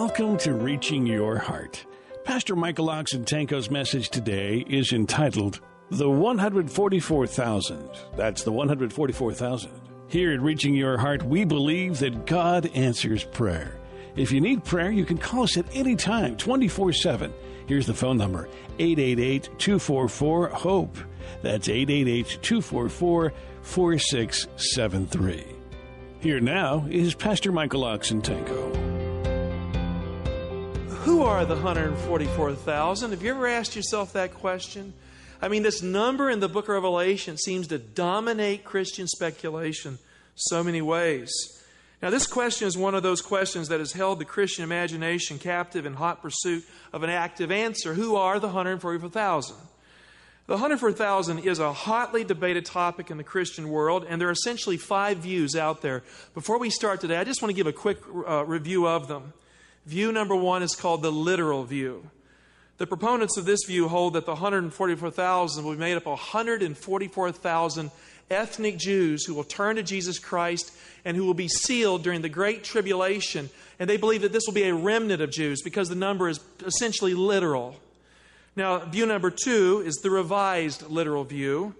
Welcome to Reaching Your Heart. Pastor Michael Oxentenko's message today is entitled The 144,000. That's the 144,000. Here at Reaching Your Heart, we believe that God answers prayer. If you need prayer, you can call us at any time, 24 7. Here's the phone number 888 244 HOPE. That's 888 244 4673. Here now is Pastor Michael Oxentenko. Who are the 144,000? Have you ever asked yourself that question? I mean, this number in the book of Revelation seems to dominate Christian speculation so many ways. Now, this question is one of those questions that has held the Christian imagination captive in hot pursuit of an active answer. Who are the 144,000? The 144,000 is a hotly debated topic in the Christian world, and there are essentially five views out there. Before we start today, I just want to give a quick uh, review of them. View number one is called the literal view. The proponents of this view hold that the 144,000 will be made up of 144,000 ethnic Jews who will turn to Jesus Christ and who will be sealed during the Great Tribulation. And they believe that this will be a remnant of Jews because the number is essentially literal. Now, view number two is the revised literal view.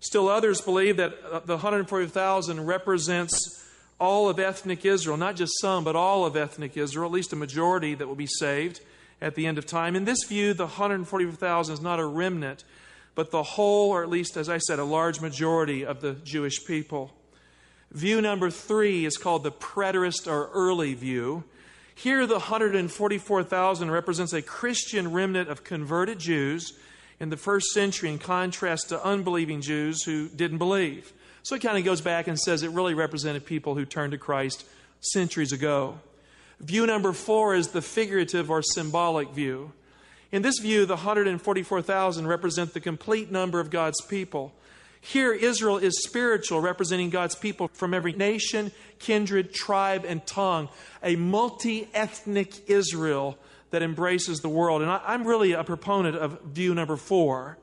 Still, others believe that uh, the 140,000 represents all of ethnic Israel, not just some, but all of ethnic Israel, at least a majority that will be saved at the end of time. In this view, the 144,000 is not a remnant, but the whole, or at least, as I said, a large majority of the Jewish people. View number three is called the preterist or early view. Here, the 144,000 represents a Christian remnant of converted Jews in the first century, in contrast to unbelieving Jews who didn't believe. So it kind of goes back and says it really represented people who turned to Christ centuries ago. View number four is the figurative or symbolic view. In this view, the 144,000 represent the complete number of God's people. Here, Israel is spiritual, representing God's people from every nation, kindred, tribe, and tongue, a multi ethnic Israel that embraces the world. And I, am really a proponent of view number four.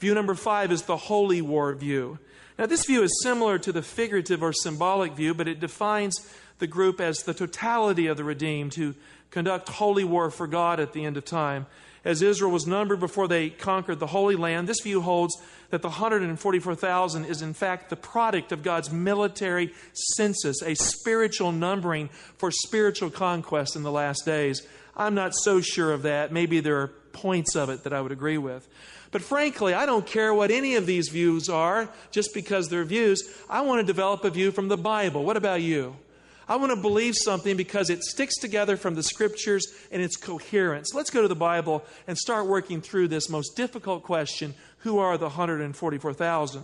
View number five is the holy war view. Now, this view is similar to the figurative or symbolic view, but it defines the group as the totality of the redeemed who conduct holy war for God at the end of time as Israel was numbered before they conquered the Holy Land, this view holds that the 144,000 is in fact the product of God's military census, a spiritual numbering for spiritual conquest in the last days. I'm not so sure of that. Maybe there are points of it that I would agree with. But frankly, I don't care what any of these views are just because they're views. I want to develop a view from the Bible. What about you? I want to believe something because it sticks together from the scriptures and its coherence. Let's go to the Bible and start working through this most difficult question who are the 144,000?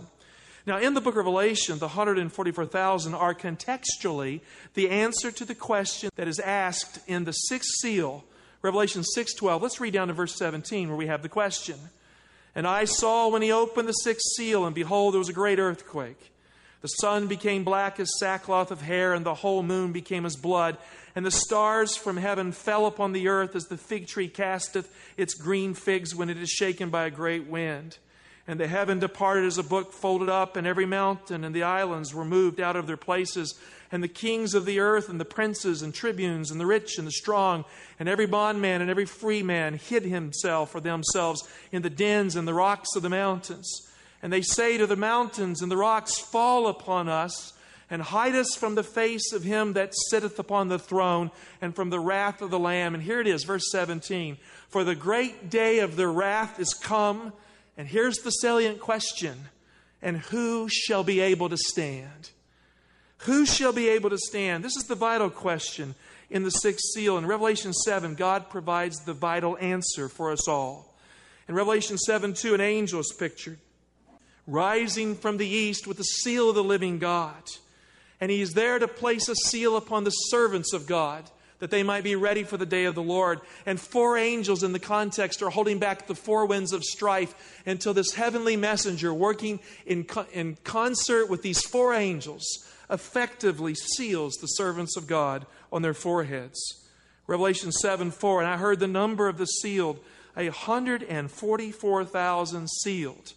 Now, in the book of Revelation, the 144,000 are contextually the answer to the question that is asked in the sixth seal, Revelation 6:12. Let's read down to verse 17 where we have the question. And I saw when he opened the sixth seal, and behold, there was a great earthquake. The sun became black as sackcloth of hair, and the whole moon became as blood. And the stars from heaven fell upon the earth as the fig tree casteth its green figs when it is shaken by a great wind. And the heaven departed as a book folded up, and every mountain and the islands were moved out of their places. And the kings of the earth, and the princes, and tribunes, and the rich, and the strong, and every bondman and every free man hid himself or themselves in the dens and the rocks of the mountains and they say to the mountains and the rocks, Fall upon us, and hide us from the face of him that sitteth upon the throne, and from the wrath of the Lamb. And here it is, verse 17. For the great day of their wrath is come, and here's the salient question and who shall be able to stand? Who shall be able to stand? This is the vital question in the sixth seal. In Revelation 7, God provides the vital answer for us all. In Revelation 7 2, an angel is pictured rising from the east with the seal of the living God. And he is there to place a seal upon the servants of God that they might be ready for the day of the Lord. And four angels in the context are holding back the four winds of strife until this heavenly messenger, working in, co- in concert with these four angels, effectively seals the servants of God on their foreheads. Revelation 7 4, and I heard the number of the sealed, a 144,000 sealed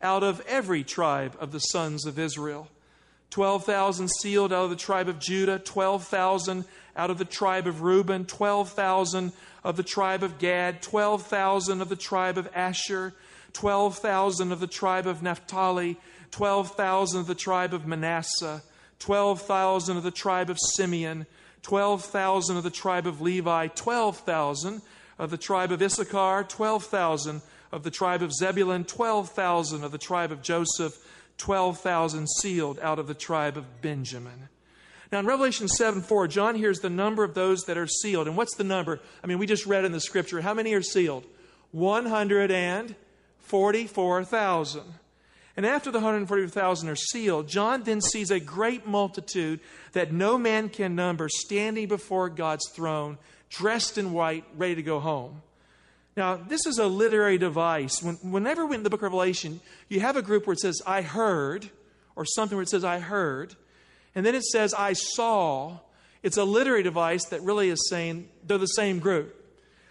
out of every tribe of the sons of Israel. 12,000 sealed out of the tribe of Judah, 12,000 out of the tribe of Reuben, 12,000 of the tribe of Gad, 12,000 of the tribe of Asher, 12,000 of the tribe of Naphtali, 12,000 of the tribe of Manasseh, 12,000 of the tribe of Simeon, 12,000 of the tribe of Levi, 12,000 of the tribe of Issachar, 12,000 of the tribe of Zebulun, 12,000 of the tribe of Joseph, 12,000 sealed out of the tribe of Benjamin. Now, in Revelation 7 4, John hears the number of those that are sealed. And what's the number? I mean, we just read in the scripture. How many are sealed? 144,000. And after the 144,000 are sealed, John then sees a great multitude that no man can number standing before God's throne, dressed in white, ready to go home. Now, this is a literary device. When, whenever in the book of Revelation, you have a group where it says, I heard, or something where it says, I heard, and then it says, I saw, it's a literary device that really is saying they're the same group.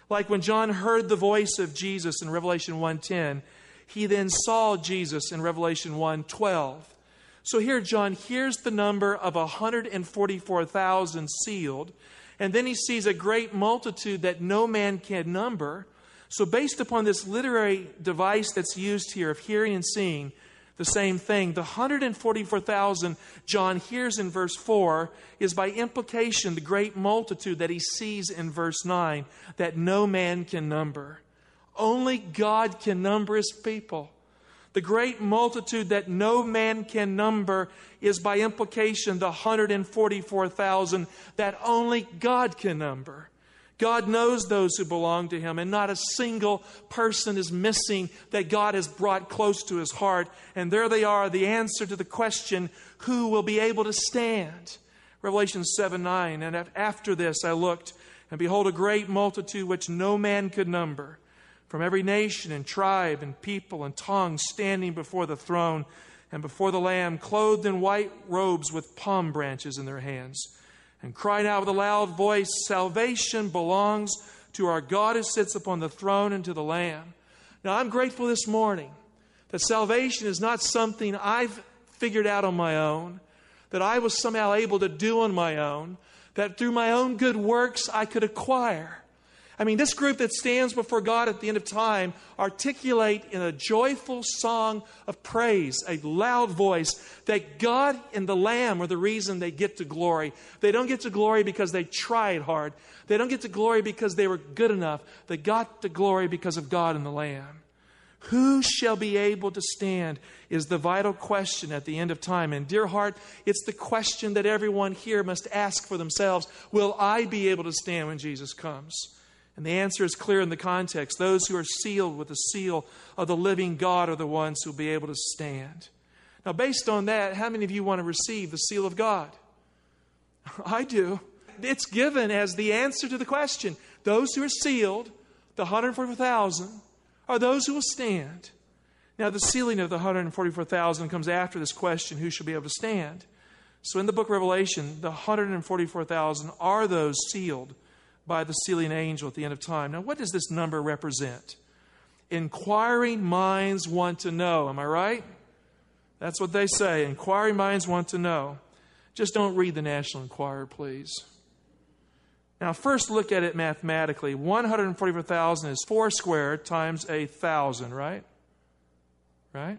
Like when John heard the voice of Jesus in Revelation 1:10, he then saw Jesus in Revelation 1:12. So here John hears the number of 144,000 sealed, and then he sees a great multitude that no man can number. So, based upon this literary device that's used here of hearing and seeing the same thing, the 144,000 John hears in verse 4 is by implication the great multitude that he sees in verse 9 that no man can number. Only God can number his people. The great multitude that no man can number is by implication the 144,000 that only God can number. God knows those who belong to Him, and not a single person is missing that God has brought close to His heart. And there they are, the answer to the question who will be able to stand? Revelation 7 9. And after this I looked, and behold, a great multitude which no man could number, from every nation and tribe and people and tongue, standing before the throne and before the Lamb, clothed in white robes with palm branches in their hands and cried out with a loud voice Salvation belongs to our God who sits upon the throne and to the Lamb. Now, I'm grateful this morning that salvation is not something I've figured out on my own, that I was somehow able to do on my own, that through my own good works I could acquire. I mean, this group that stands before God at the end of time articulate in a joyful song of praise, a loud voice, that God and the Lamb are the reason they get to glory. They don't get to glory because they tried hard. They don't get to glory because they were good enough. They got to glory because of God and the Lamb. Who shall be able to stand is the vital question at the end of time. And, dear heart, it's the question that everyone here must ask for themselves Will I be able to stand when Jesus comes? And the answer is clear in the context. Those who are sealed with the seal of the living God are the ones who will be able to stand. Now, based on that, how many of you want to receive the seal of God? I do. It's given as the answer to the question. Those who are sealed, the 144,000, are those who will stand. Now, the sealing of the 144,000 comes after this question who shall be able to stand? So, in the book of Revelation, the 144,000 are those sealed by the sealing angel at the end of time. Now, what does this number represent? Inquiring minds want to know. Am I right? That's what they say. Inquiring minds want to know. Just don't read the National Enquirer, please. Now, first look at it mathematically. 144,000 is 4 squared times a 1,000, right? Right?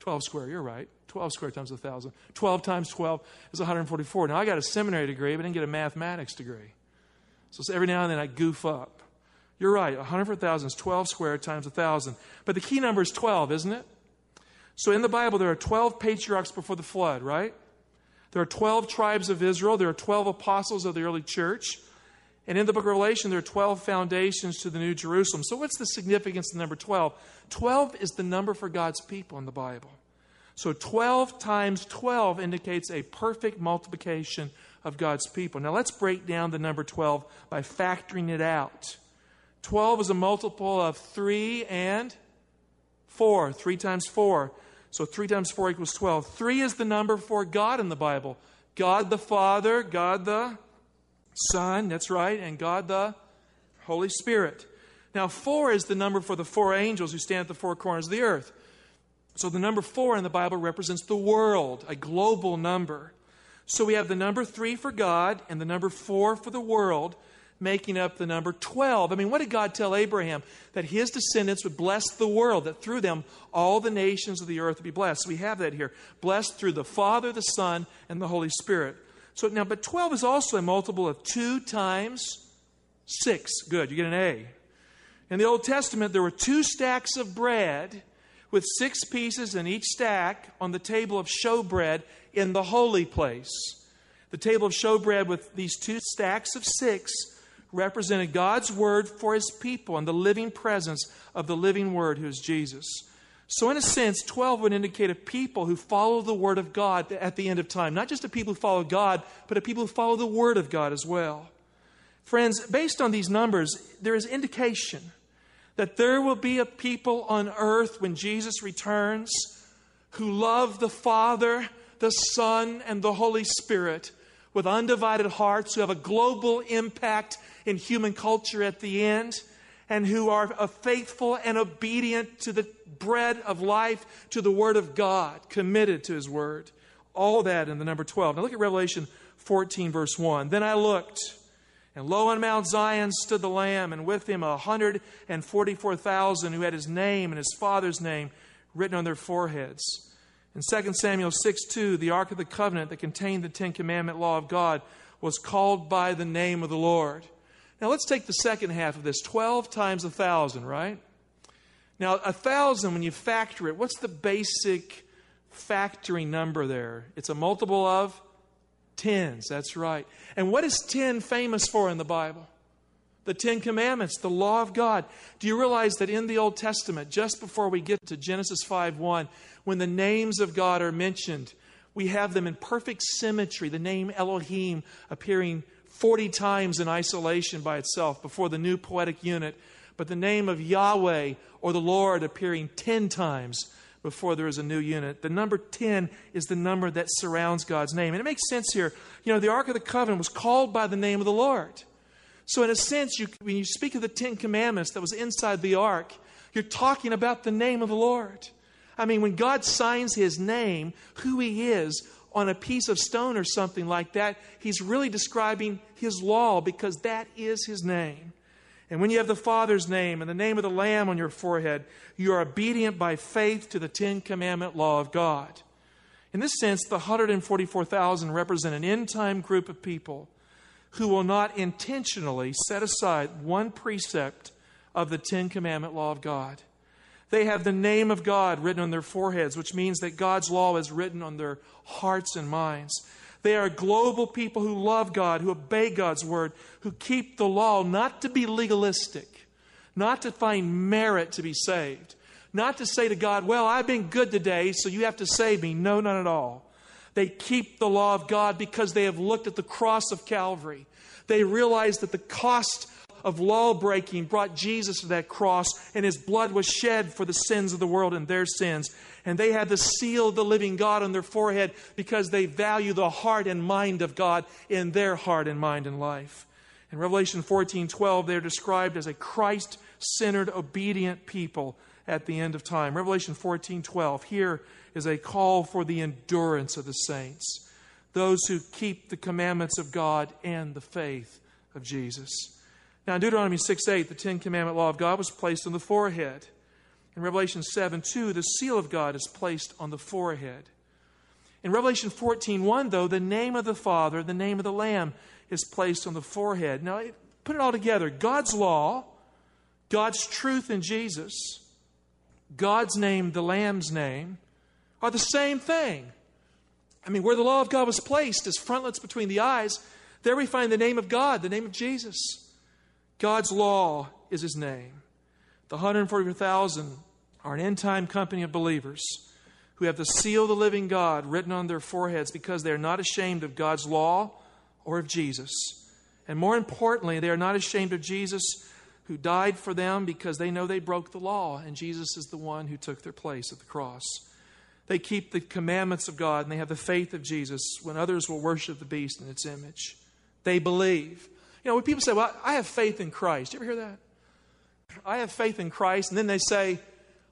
12 squared, you're right. 12 squared times a 1,000. 12 times 12 is 144. Now, I got a seminary degree, but I didn't get a mathematics degree. So every now and then I goof up. You're right, 100,000 is 12 squared times 1,000. But the key number is 12, isn't it? So in the Bible, there are 12 patriarchs before the flood, right? There are 12 tribes of Israel. There are 12 apostles of the early church. And in the book of Revelation, there are 12 foundations to the New Jerusalem. So, what's the significance of the number 12? 12 is the number for God's people in the Bible. So 12 times 12 indicates a perfect multiplication of God's people. Now let's break down the number 12 by factoring it out. 12 is a multiple of 3 and 4. 3 times 4. So 3 times 4 equals 12. 3 is the number for God in the Bible God the Father, God the Son, that's right, and God the Holy Spirit. Now, 4 is the number for the four angels who stand at the four corners of the earth. So the number 4 in the Bible represents the world, a global number. So we have the number 3 for God and the number 4 for the world making up the number 12. I mean, what did God tell Abraham? That his descendants would bless the world, that through them all the nations of the earth would be blessed. So we have that here. Blessed through the Father, the Son, and the Holy Spirit. So now, but 12 is also a multiple of 2 times 6. Good, you get an A. In the Old Testament, there were two stacks of bread with six pieces in each stack on the table of showbread in the holy place. The table of showbread with these two stacks of six represented God's word for his people and the living presence of the living word who is Jesus. So, in a sense, 12 would indicate a people who follow the word of God at the end of time. Not just a people who follow God, but a people who follow the word of God as well. Friends, based on these numbers, there is indication that there will be a people on earth when Jesus returns who love the Father, the Son, and the Holy Spirit with undivided hearts, who have a global impact in human culture at the end, and who are faithful and obedient to the bread of life, to the Word of God, committed to His Word. All that in the number 12. Now look at Revelation 14, verse 1. Then I looked, and lo, on Mount Zion stood the Lamb, and with him a 144,000 who had his name and his father's name written on their foreheads. In 2 Samuel 6 2, the Ark of the Covenant that contained the Ten Commandment law of God was called by the name of the Lord. Now let's take the second half of this 12 times a thousand, right? Now, a thousand, when you factor it, what's the basic factoring number there? It's a multiple of tens, that's right. And what is 10 famous for in the Bible? The Ten Commandments, the law of God. Do you realize that in the Old Testament, just before we get to Genesis 5 1, when the names of God are mentioned, we have them in perfect symmetry, the name Elohim appearing 40 times in isolation by itself before the new poetic unit, but the name of Yahweh or the Lord appearing 10 times before there is a new unit. The number 10 is the number that surrounds God's name. And it makes sense here. You know, the Ark of the Covenant was called by the name of the Lord. So, in a sense, you, when you speak of the Ten Commandments that was inside the ark, you're talking about the name of the Lord. I mean, when God signs his name, who he is, on a piece of stone or something like that, he's really describing his law because that is his name. And when you have the Father's name and the name of the Lamb on your forehead, you are obedient by faith to the Ten Commandment law of God. In this sense, the 144,000 represent an end time group of people who will not intentionally set aside one precept of the Ten Commandment law of God. They have the name of God written on their foreheads, which means that God's law is written on their hearts and minds. They are global people who love God, who obey God's word, who keep the law not to be legalistic, not to find merit to be saved, not to say to God, Well, I've been good today, so you have to save me. No, not at all. They keep the law of God because they have looked at the cross of Calvary. They realize that the cost of law breaking brought Jesus to that cross, and his blood was shed for the sins of the world and their sins. And they have the seal of the living God on their forehead because they value the heart and mind of God in their heart and mind and life. In Revelation 14 12, they're described as a Christ centered, obedient people at the end of time. Revelation 14 12. Here is a call for the endurance of the saints, those who keep the commandments of God and the faith of Jesus. Now, in Deuteronomy 6 8, the Ten Commandment law of God was placed on the forehead. In Revelation 7 2, the seal of God is placed on the forehead. In Revelation 14 1, though, the name of the Father, the name of the Lamb, is placed on the forehead. Now, put it all together God's law, God's truth in Jesus, God's name, the Lamb's name, are the same thing. I mean, where the law of God was placed as frontlets between the eyes, there we find the name of God, the name of Jesus. God's law is his name. The 144,000 are an end time company of believers who have the seal of the living God written on their foreheads because they are not ashamed of God's law or of Jesus. And more importantly, they are not ashamed of Jesus who died for them because they know they broke the law, and Jesus is the one who took their place at the cross. They keep the commandments of God and they have the faith of Jesus when others will worship the beast in its image. They believe. You know, when people say, Well, I have faith in Christ, you ever hear that? I have faith in Christ, and then they say,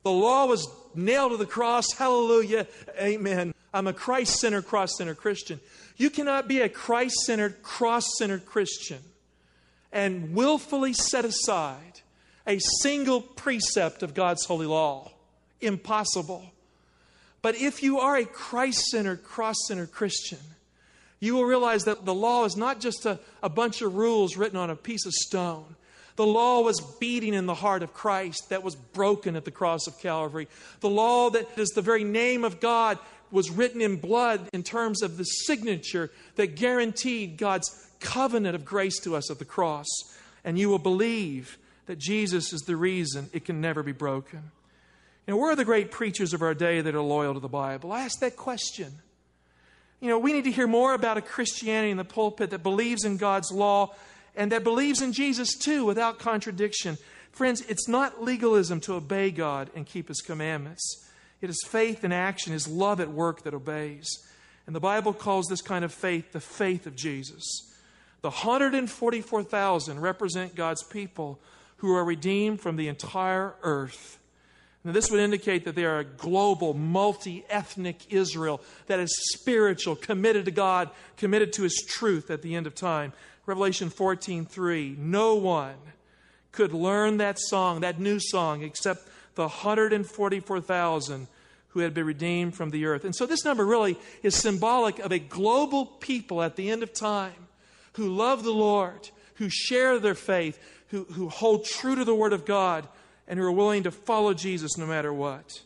The law was nailed to the cross. Hallelujah. Amen. I'm a Christ centered, cross centered Christian. You cannot be a Christ centered, cross centered Christian and willfully set aside a single precept of God's holy law. Impossible. But if you are a Christ centered, cross centered Christian, you will realize that the law is not just a, a bunch of rules written on a piece of stone. The law was beating in the heart of Christ that was broken at the cross of Calvary. The law that is the very name of God was written in blood in terms of the signature that guaranteed God's covenant of grace to us at the cross. And you will believe that Jesus is the reason it can never be broken. You know, where are the great preachers of our day that are loyal to the Bible? I ask that question. You know, we need to hear more about a Christianity in the pulpit that believes in God's law and that believes in Jesus too without contradiction. Friends, it's not legalism to obey God and keep His commandments. It is faith in action, His love at work that obeys. And the Bible calls this kind of faith the faith of Jesus. The 144,000 represent God's people who are redeemed from the entire earth. Now, this would indicate that they are a global, multi ethnic Israel that is spiritual, committed to God, committed to His truth at the end of time. Revelation 14 3. No one could learn that song, that new song, except the 144,000 who had been redeemed from the earth. And so, this number really is symbolic of a global people at the end of time who love the Lord, who share their faith, who, who hold true to the Word of God and who are willing to follow Jesus no matter what.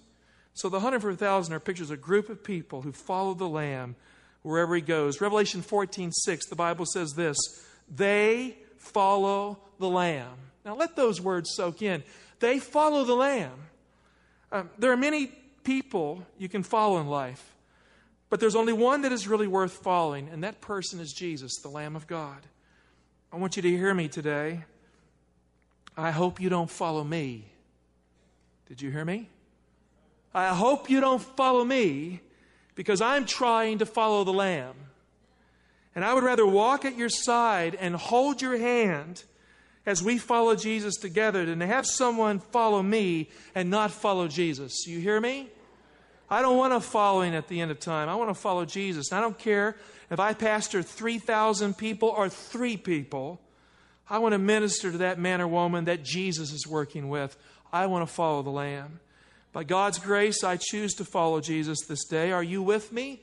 So the 104,000 are pictures of a group of people who follow the Lamb wherever he goes. Revelation 14 6, the Bible says this they follow the Lamb. Now let those words soak in. They follow the Lamb. Um, there are many people you can follow in life, but there's only one that is really worth following, and that person is Jesus, the Lamb of God. I want you to hear me today. I hope you don't follow me. Did you hear me? I hope you don't follow me because I'm trying to follow the Lamb. And I would rather walk at your side and hold your hand as we follow Jesus together than to have someone follow me and not follow Jesus. You hear me? I don't want to following at the end of time. I want to follow Jesus. And I don't care if I pastor 3,000 people or three people. I want to minister to that man or woman that Jesus is working with. I want to follow the Lamb. By God's grace, I choose to follow Jesus this day. Are you with me?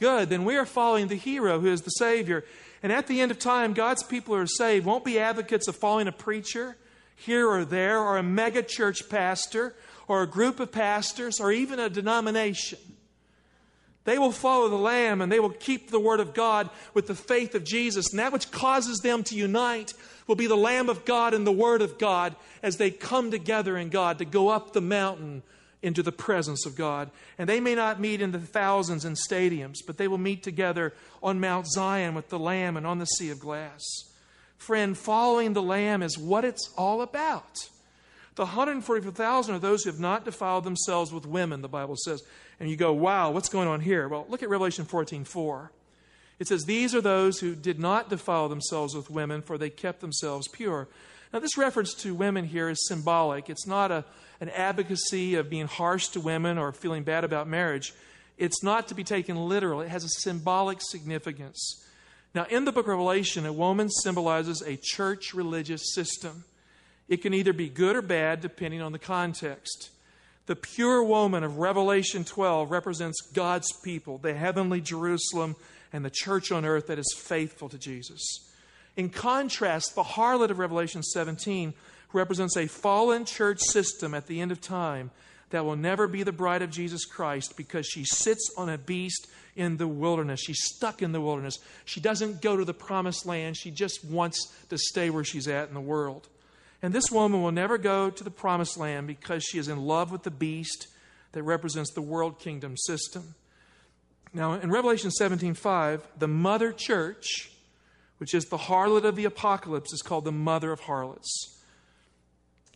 Good. Then we are following the hero who is the Savior. And at the end of time, God's people who are saved won't be advocates of following a preacher here or there, or a mega church pastor, or a group of pastors, or even a denomination. They will follow the Lamb and they will keep the Word of God with the faith of Jesus. And that which causes them to unite will be the Lamb of God and the Word of God as they come together in God to go up the mountain into the presence of God. And they may not meet in the thousands in stadiums, but they will meet together on Mount Zion with the Lamb and on the Sea of Glass. Friend, following the Lamb is what it's all about. The 144,000 are those who have not defiled themselves with women, the Bible says. And you go, wow, what's going on here? Well, look at Revelation 14 4. It says, These are those who did not defile themselves with women, for they kept themselves pure. Now, this reference to women here is symbolic. It's not a, an advocacy of being harsh to women or feeling bad about marriage. It's not to be taken literal, it has a symbolic significance. Now, in the book of Revelation, a woman symbolizes a church religious system. It can either be good or bad depending on the context. The pure woman of Revelation 12 represents God's people, the heavenly Jerusalem, and the church on earth that is faithful to Jesus. In contrast, the harlot of Revelation 17 represents a fallen church system at the end of time that will never be the bride of Jesus Christ because she sits on a beast in the wilderness. She's stuck in the wilderness. She doesn't go to the promised land. She just wants to stay where she's at in the world. And this woman will never go to the promised land because she is in love with the beast, that represents the world kingdom system. Now, in Revelation 17:5, the mother church, which is the harlot of the apocalypse, is called the mother of harlots.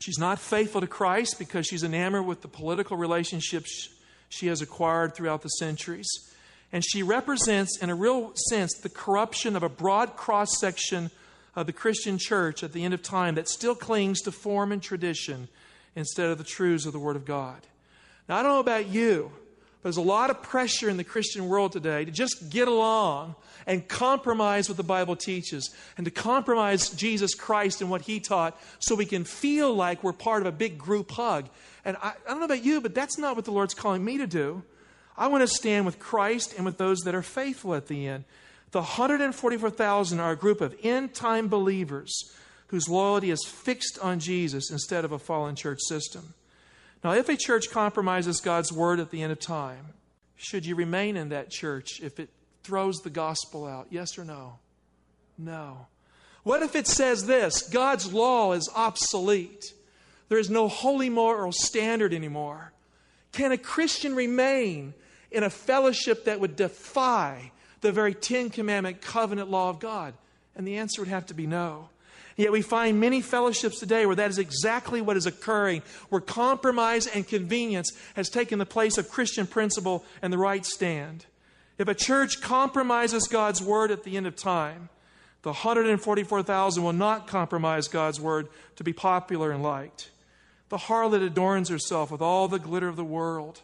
She's not faithful to Christ because she's enamored with the political relationships she has acquired throughout the centuries. And she represents, in a real sense, the corruption of a broad cross section of the Christian church at the end of time that still clings to form and tradition instead of the truths of the Word of God. Now, I don't know about you, but there's a lot of pressure in the Christian world today to just get along and compromise what the Bible teaches and to compromise Jesus Christ and what He taught so we can feel like we're part of a big group hug. And I, I don't know about you, but that's not what the Lord's calling me to do. I want to stand with Christ and with those that are faithful at the end. The 144,000 are a group of end time believers whose loyalty is fixed on Jesus instead of a fallen church system. Now, if a church compromises God's word at the end of time, should you remain in that church if it throws the gospel out? Yes or no? No. What if it says this God's law is obsolete? There is no holy moral standard anymore. Can a Christian remain in a fellowship that would defy the very Ten Commandment covenant law of God? And the answer would have to be no. Yet we find many fellowships today where that is exactly what is occurring, where compromise and convenience has taken the place of Christian principle and the right stand. If a church compromises God's word at the end of time, the 144,000 will not compromise God's word to be popular and liked. The harlot adorns herself with all the glitter of the world,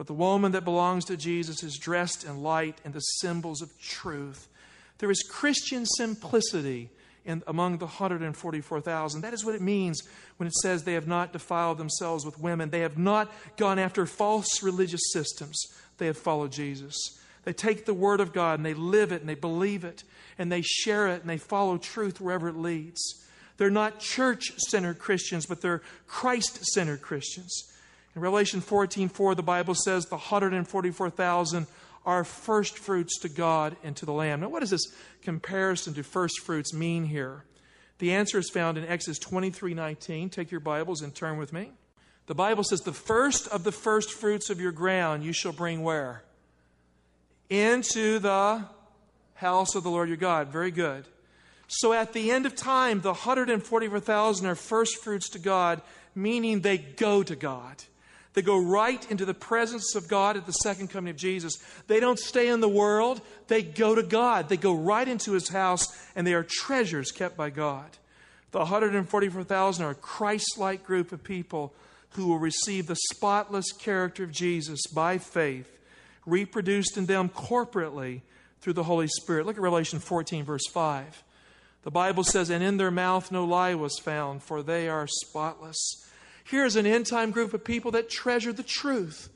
but the woman that belongs to Jesus is dressed in light and the symbols of truth. There is Christian simplicity in, among the 144,000. That is what it means when it says they have not defiled themselves with women. They have not gone after false religious systems. They have followed Jesus. They take the Word of God and they live it and they believe it and they share it and they follow truth wherever it leads. They're not church centered Christians, but they're Christ centered Christians. In Revelation 14 4, the Bible says the 144,000 are first fruits to God and to the Lamb. Now, what does this comparison to first fruits mean here? The answer is found in Exodus 23 19. Take your Bibles and turn with me. The Bible says, The first of the first fruits of your ground you shall bring where? Into the house of the Lord your God. Very good. So at the end of time, the 144,000 are first fruits to God, meaning they go to God. They go right into the presence of God at the second coming of Jesus. They don't stay in the world, they go to God. They go right into his house, and they are treasures kept by God. The 144,000 are a Christ like group of people who will receive the spotless character of Jesus by faith, reproduced in them corporately through the Holy Spirit. Look at Revelation 14, verse 5. The Bible says, And in their mouth no lie was found, for they are spotless. Here's an end time group of people that treasure the truth.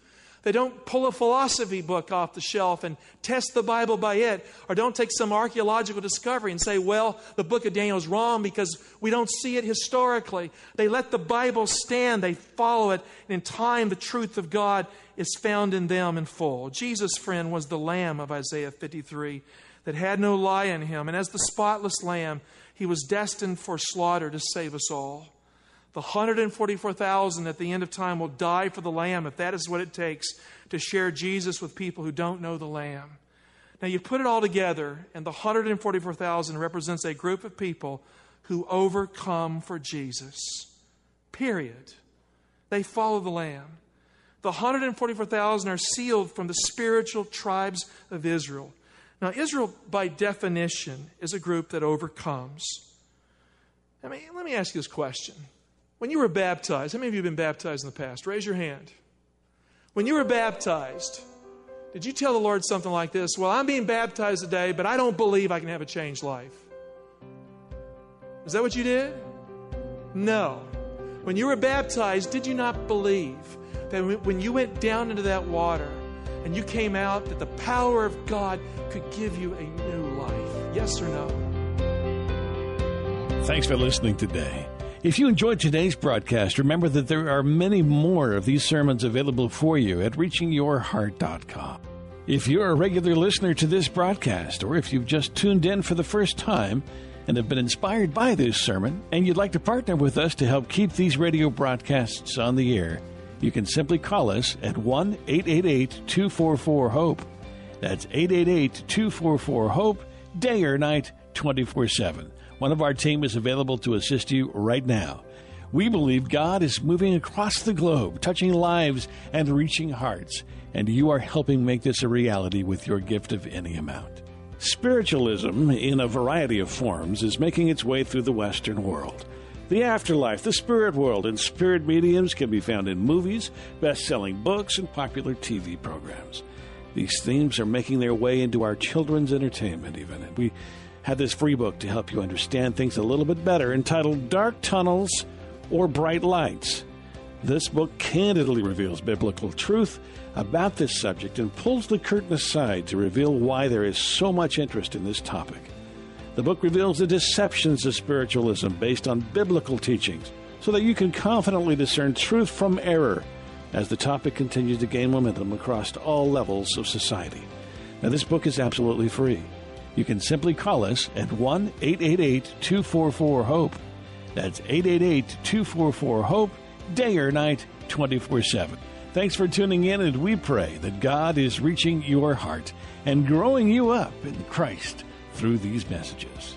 They don't pull a philosophy book off the shelf and test the Bible by it, or don't take some archaeological discovery and say, well, the book of Daniel is wrong because we don't see it historically. They let the Bible stand, they follow it, and in time, the truth of God is found in them in full. Jesus, friend, was the lamb of Isaiah 53 that had no lie in him, and as the spotless lamb, he was destined for slaughter to save us all. The 144,000 at the end of time will die for the Lamb if that is what it takes to share Jesus with people who don't know the Lamb. Now, you put it all together, and the 144,000 represents a group of people who overcome for Jesus. Period. They follow the Lamb. The 144,000 are sealed from the spiritual tribes of Israel. Now, Israel, by definition, is a group that overcomes. I mean, let me ask you this question when you were baptized, how many of you have been baptized in the past? Raise your hand. When you were baptized, did you tell the Lord something like this? Well, I'm being baptized today, but I don't believe I can have a changed life. Is that what you did? No. When you were baptized, did you not believe that when you went down into that water and you came out, that the power of God could give you a new life? Yes or no? Thanks for listening today. If you enjoyed today's broadcast, remember that there are many more of these sermons available for you at reachingyourheart.com. If you're a regular listener to this broadcast, or if you've just tuned in for the first time and have been inspired by this sermon, and you'd like to partner with us to help keep these radio broadcasts on the air, You can simply call us at 1 888 244 HOPE. That's 888 244 HOPE, day or night, 24 7. One of our team is available to assist you right now. We believe God is moving across the globe, touching lives and reaching hearts, and you are helping make this a reality with your gift of any amount. Spiritualism, in a variety of forms, is making its way through the Western world. The afterlife, the spirit world, and spirit mediums can be found in movies, best selling books, and popular TV programs. These themes are making their way into our children's entertainment, even. We have this free book to help you understand things a little bit better entitled Dark Tunnels or Bright Lights. This book candidly reveals biblical truth about this subject and pulls the curtain aside to reveal why there is so much interest in this topic. The book reveals the deceptions of spiritualism based on biblical teachings so that you can confidently discern truth from error as the topic continues to gain momentum across all levels of society. Now, this book is absolutely free. You can simply call us at 1 888 244 HOPE. That's 888 244 HOPE, day or night, 24 7. Thanks for tuning in, and we pray that God is reaching your heart and growing you up in Christ through these messages.